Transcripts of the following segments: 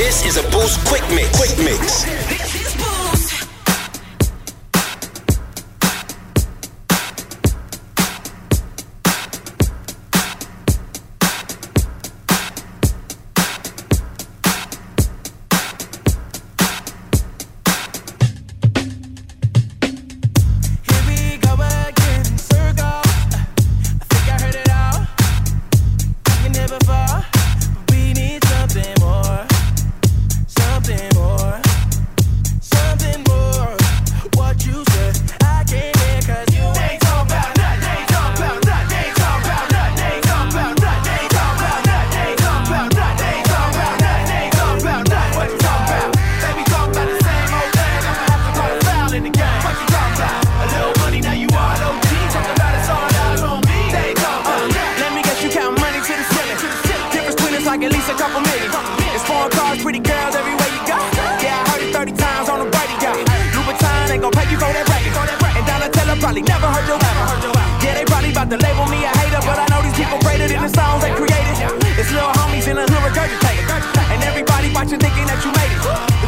This is a Boost Quick Mix. Quick Mix. They never heard your album. Yeah, they probably about to label me a hater, but I know these people rated in the songs they created. It's little homies in the hood regurgitating. And everybody watching thinking that you made it.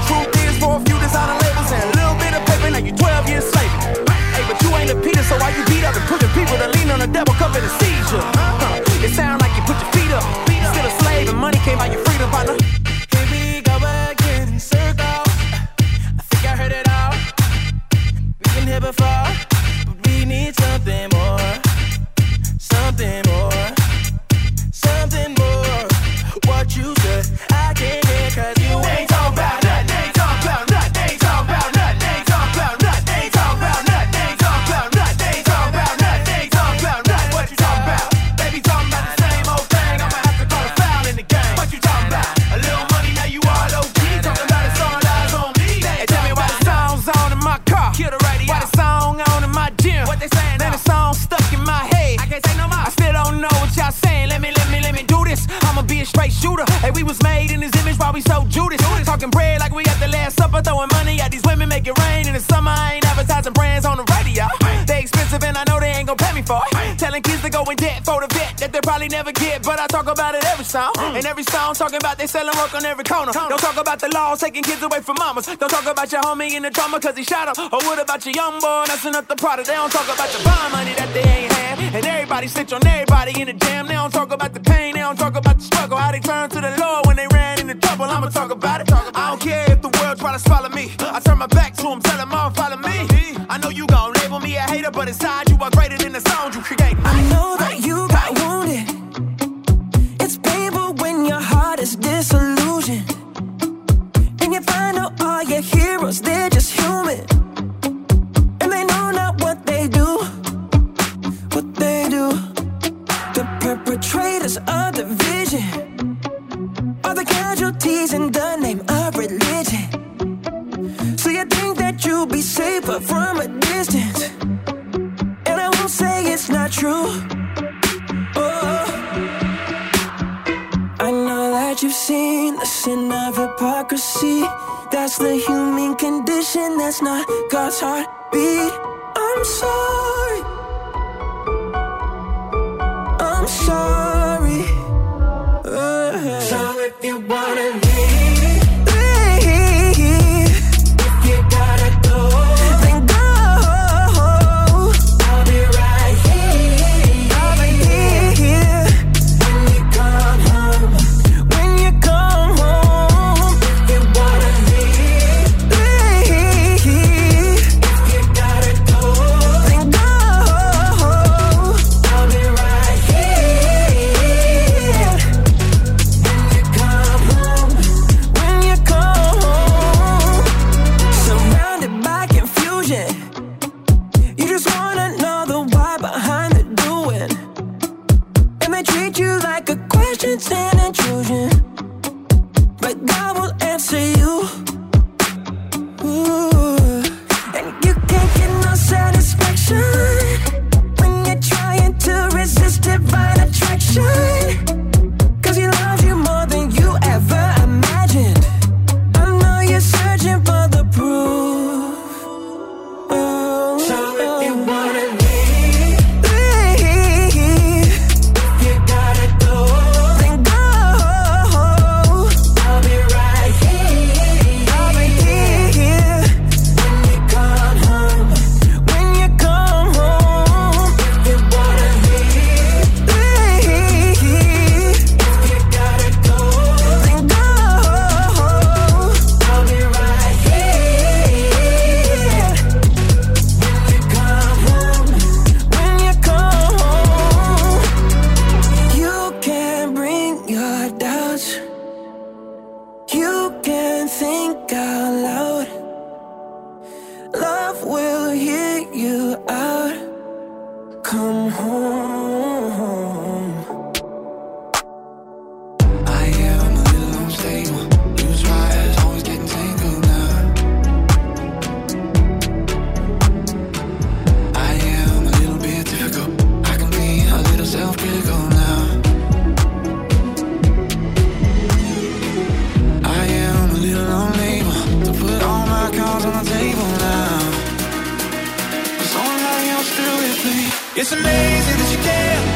a straight shooter. Hey, we was made in his image while we so Judas. Talking bread like we at the last supper, throwing money at these women, make it rain in the summer. I ain't advertising brands on the radio. They expensive and I know they ain't gonna pay me for it. Telling kids to go in debt for the vet taking kids away from mamas. Don't talk about your homie in the drama cause he shot up. Or what about your young boy messing up the product? They don't talk about the bond money that they ain't had. And everybody snitch on everybody in the jam. They don't talk about the pain, they don't talk about the struggle. How they turn to the Lord when they ran into trouble. I'ma talk about it. I don't care if the world try to swallow me. I turn my back to them, tell them all follow me. I know you gon' label me a hater, but inside you've seen the sin of hypocrisy. That's the human condition, that's not God's heartbeat. I'm sorry. I'm sorry. It's amazing that you care.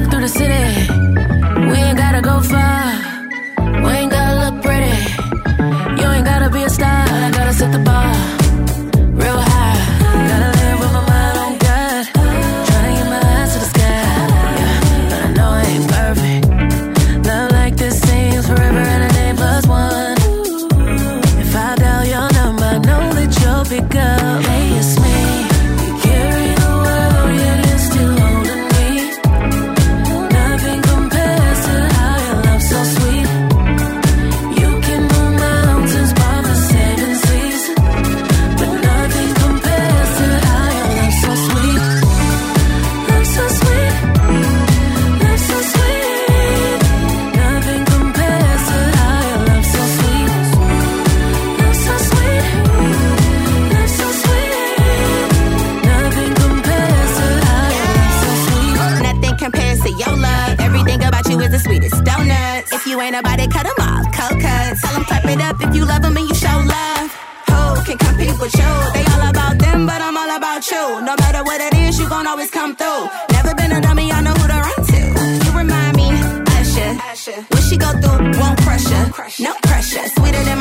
walk through the city. nobody cut them off. Coca, tell them clap it up if you love them and you show love. Who can compete with you? They all about them, but I'm all about you. No matter what it is, you gon' always come through. Never been a dummy, I know who to run to. You remind me, Usher. What she go through, won't pressure. No pressure, sweeter than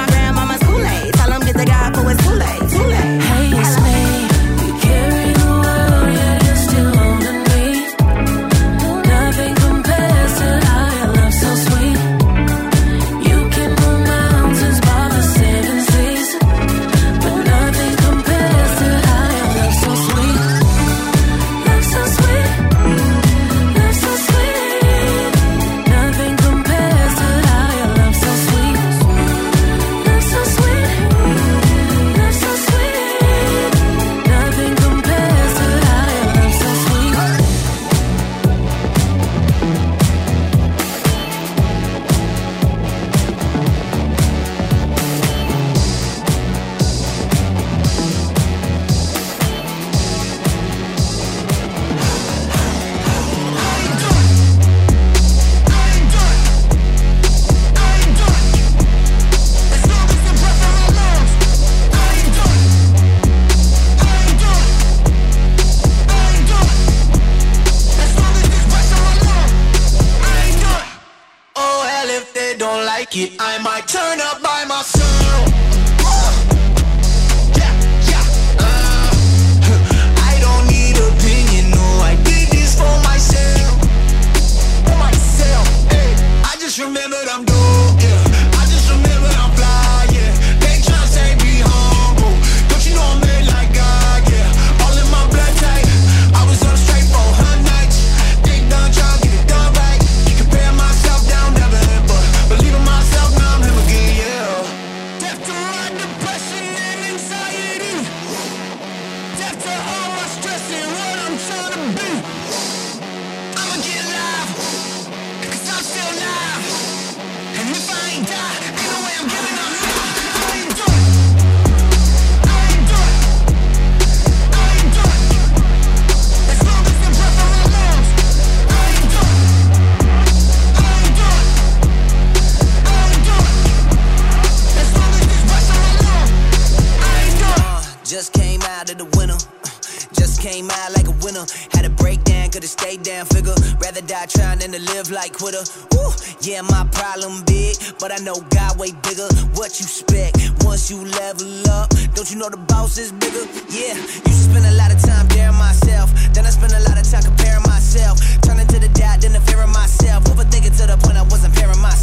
Die trying to live like quitter. Woo, yeah, my problem big, but I know God way bigger. What you expect once you level up? Don't you know the boss is bigger? Yeah, to spend a lot of time daring myself. Then I spent a lot of time comparing myself. Turning to the doubt, then the fear of myself. Overthinking to the point I wasn't pairing myself.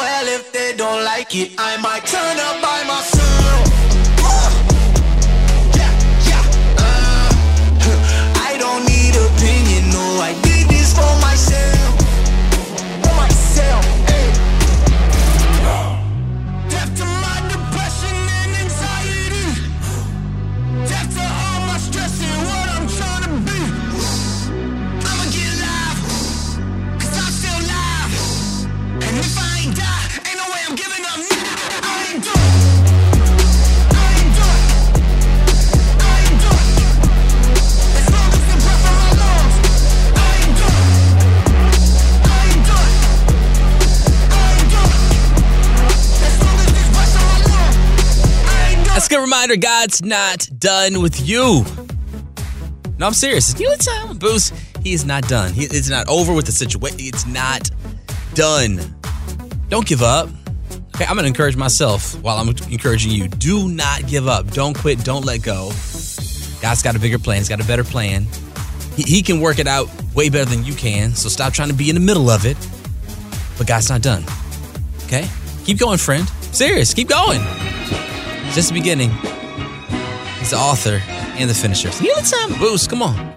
Hell, if they don't like it, I might turn up by myself. Reminder. God's not done with you. No, I'm serious. You know, time Boost. He is not done. He, it's not over with the situation. It's not done. Don't give up. Okay, I'm gonna encourage myself while I'm encouraging you. Do not give up. Don't quit. Don't let go. God's got a bigger plan. He's got a better plan. He, he can work it out way better than you can. So stop trying to be in the middle of it. But God's not done. Okay? Keep going, friend. Serious. Keep going. It's just the beginning. He's the author and the finisher. Healing time boost. Come on.